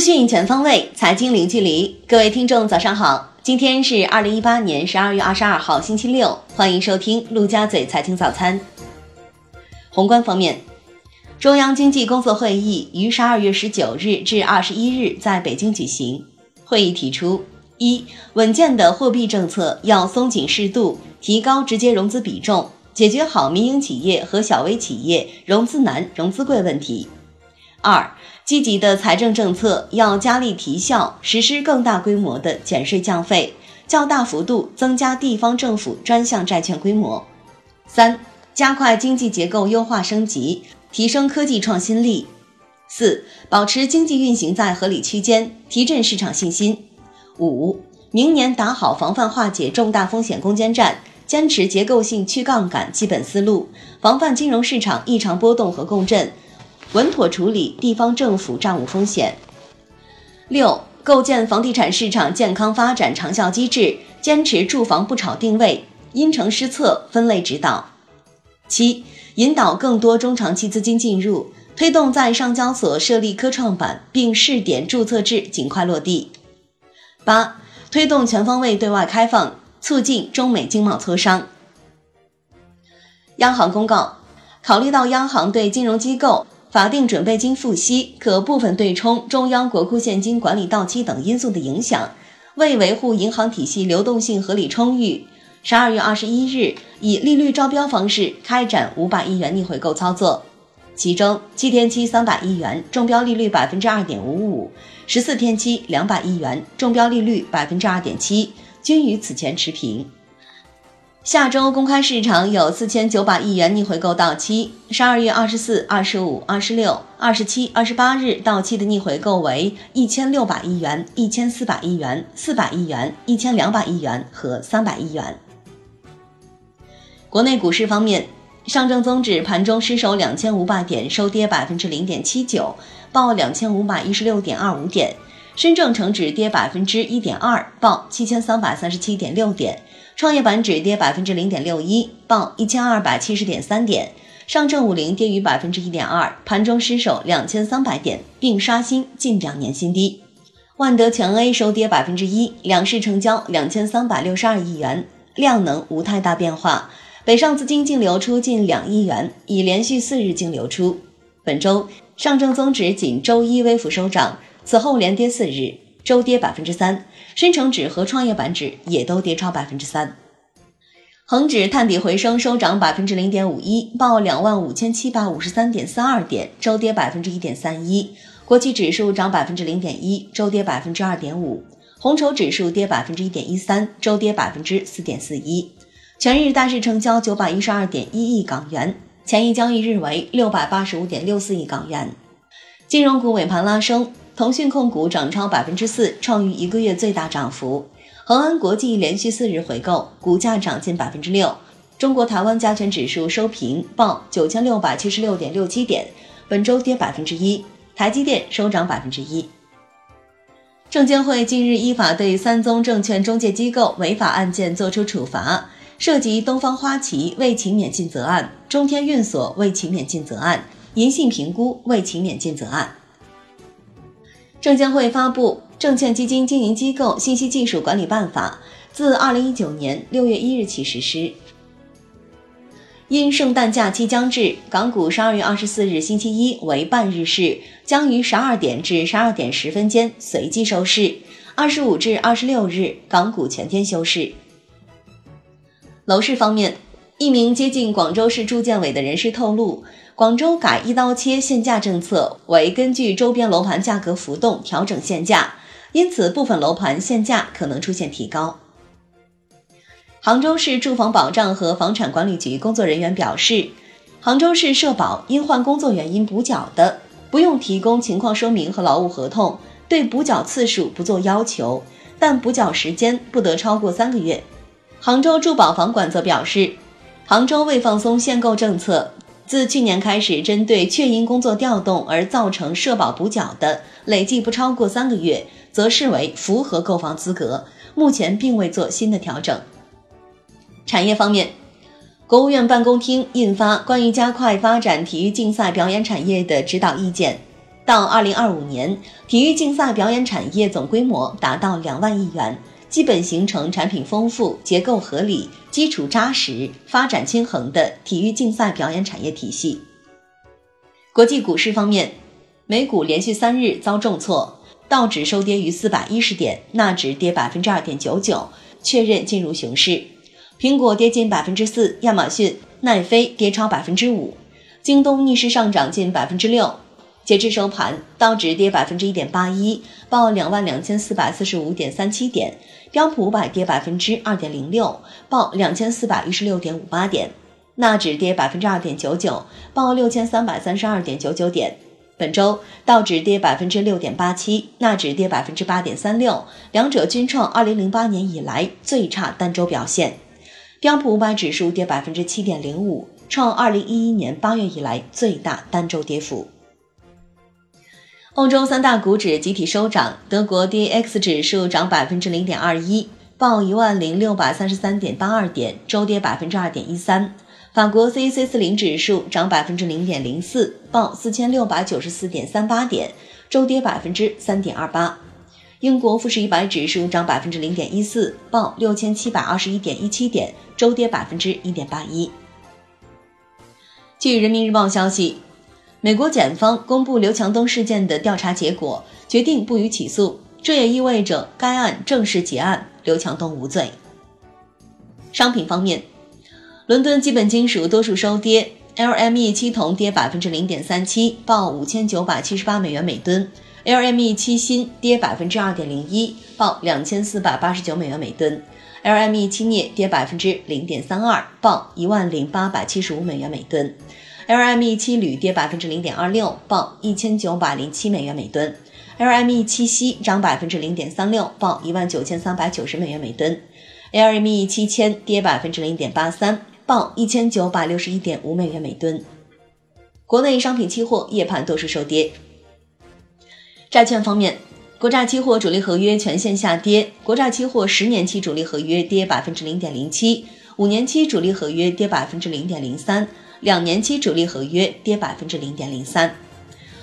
资讯全方位，财经零距离。各位听众，早上好！今天是二零一八年十二月二十二号，星期六。欢迎收听陆家嘴财经早餐。宏观方面，中央经济工作会议于十二月十九日至二十一日在北京举行。会议提出，一稳健的货币政策要松紧适度，提高直接融资比重，解决好民营企业和小微企业融资难、融资贵问题。二积极的财政政策要加力提效，实施更大规模的减税降费，较大幅度增加地方政府专项债券规模。三、加快经济结构优化升级，提升科技创新力。四、保持经济运行在合理区间，提振市场信心。五、明年打好防范化解重大风险攻坚战，坚持结构性去杠杆基本思路，防范金融市场异常波动和共振。稳妥处理地方政府债务风险。六、构建房地产市场健康发展长效机制，坚持住房不炒定位，因城施策，分类指导。七、引导更多中长期资金进入，推动在上交所设立科创板并试点注册制尽快落地。八、推动全方位对外开放，促进中美经贸磋商。央行公告，考虑到央行对金融机构。法定准备金付息可部分对冲中央国库现金管理到期等因素的影响，为维护银行体系流动性合理充裕，十二月二十一日以利率招标方式开展五百亿元逆回购操作，其中七天期三百亿元中标利率百分之二点五五，十四天期两百亿元中标利率百分之二点七，均与此前持平。下周公开市场有四千九百亿元逆回购到期，十二月二十四、二十五、二十六、二十七、二十八日到期的逆回购为一千六百亿元、一千四百亿元、四百亿元、一千两百亿元和三百亿元。国内股市方面，上证综指盘中失守两千五百点，收跌百分之零点七九，报两千五百一十六点二五点；深证成指跌百分之一点二，报七千三百三十七点六点。创业板指跌百分之零点六一，报一千二百七十点三点。上证五零跌逾百分之一点二，盘中失守两千三百点，并刷新近两年新低。万德全 A 收跌百分之一，两市成交两千三百六十二亿元，量能无太大变化。北上资金净流出近两亿元，已连续四日净流出。本周上证综指仅周一微幅收涨，此后连跌四日。周跌百分之三，深成指和创业板指也都跌超百分之三。恒指探底回升，收涨百分之零点五一，报两万五千七百五十三点三二点，周跌百分之一点三一。国企指数涨百分之零点一，周跌百分之二点五。红筹指数跌百分之一点一三，周跌百分之四点四一。全日大市成交九百一十二点一亿港元，前一交易日为六百八十五点六四亿港元。金融股尾盘拉升。腾讯控股涨超百分之四，创逾一个月最大涨幅。恒安国际连续四日回购，股价涨近百分之六。中国台湾加权指数收平，报九千六百七十六点六七点，本周跌百分之一。台积电收涨百分之一。证监会近日依法对三宗证券中介机构违法案件作出处罚，涉及东方花旗未勤勉尽责案、中天运所未勤勉尽责案、银信评估未勤勉尽责案。证监会发布《证券基金经营机构信息技术管理办法》，自二零一九年六月一日起实施。因圣诞假期将至，港股十二月二十四日星期一为半日市，将于十二点至十二点十分间随机收市。二十五至二十六日，港股全天休市。楼市方面，一名接近广州市住建委的人士透露。广州改一刀切限价政策为根据周边楼盘价格浮动调整限价，因此部分楼盘限价可能出现提高。杭州市住房保障和房产管理局工作人员表示，杭州市社保因换工作原因补缴的，不用提供情况说明和劳务合同，对补缴次数不做要求，但补缴时间不得超过三个月。杭州住保房管则表示，杭州未放松限购政策。自去年开始，针对确因工作调动而造成社保补缴的，累计不超过三个月，则视为符合购房资格。目前并未做新的调整。产业方面，国务院办公厅印发《关于加快发展体育竞赛表演产业的指导意见》，到二零二五年，体育竞赛表演产业总规模达到两万亿元，基本形成产品丰富、结构合理、基础扎实、发展均衡的体育竞赛表演产业体系。国际股市方面，美股连续三日遭重挫，道指收跌于四百一十点，纳指跌百分之二点九九，确认进入熊市。苹果跌近百分之四，亚马逊、奈飞跌超百分之五，京东逆势上涨近百分之六。截至收盘，道指跌百分之一点八一，报两万两千四百四十五点三七点；标普五百跌百分之二点零六，报两千四百一十六点五八点；纳指跌百分之二点九九，报六千三百三十二点九九点。本周，道指跌百分之六点八七，纳指跌百分之八点三六，两者均创二零零八年以来最差单周表现。标普五百指数跌百分之七点零五，创二零一一年八月以来最大单周跌幅。欧洲三大股指集体收涨，德国 DAX 指数涨百分之零点二一，报一万零六百三十三点八二点，周跌百分之二点一三。法国 CAC 四零指数涨百分之零点零四，报四千六百九十四点三八点，周跌百分之三点二八。英国富时一百指数涨百分之零点一四，报六千七百二十一点一七点，周跌百分之一点八一。据人民日报消息，美国检方公布刘强东事件的调查结果，决定不予起诉，这也意味着该案正式结案，刘强东无罪。商品方面，伦敦基本金属多数收跌，LME 期铜跌百分之零点三七，报五千九百七十八美元每吨。LME 期锌跌百分之二点零一，报两千四百八十九美元每吨；LME 期镍跌百分之零点三二，报一万零八百七十五美元每吨；LME 七铝跌百分之零点二六，报一千九百零七美元每吨；LME 七锡涨百分之零点三六，报一万九千三百九十美元每吨；LME 七铅跌百分之零点八三，报一千九百六十一点五美元每吨。国内商品期货夜盘多数收跌。债券方面，国债期货主力合约全线下跌，国债期货十年期主力合约跌百分之零点零七，五年期主力合约跌百分之零点零三，两年期主力合约跌百分之零点零三。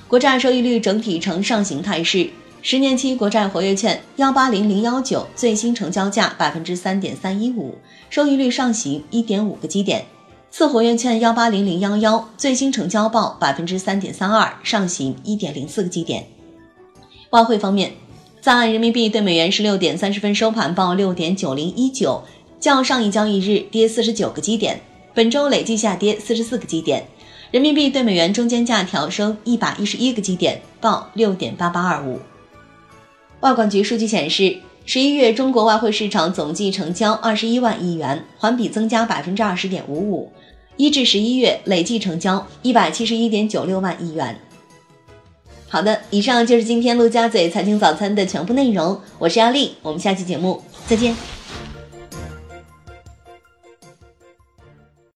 国债收益率整体呈上行态势，十年期国债活跃券幺八零零幺九最新成交价百分之三点三一五，收益率上行一点五个基点；次活跃券幺八零零幺幺最新成交报百分之三点三二，上行一点零四个基点。外汇方面，在岸人民币对美元十六点三十分收盘报六点九零一九，较上一交易日跌四十九个基点，本周累计下跌四十四个基点。人民币对美元中间价调升一百一十一个基点，报六点八八二五。外管局数据显示，十一月中国外汇市场总计成交二十一万亿元，环比增加百分之二十点五五。一至十一月累计成交一百七十一点九六万亿元。好的，以上就是今天陆家嘴财经早餐的全部内容。我是阿丽，我们下期节目再见。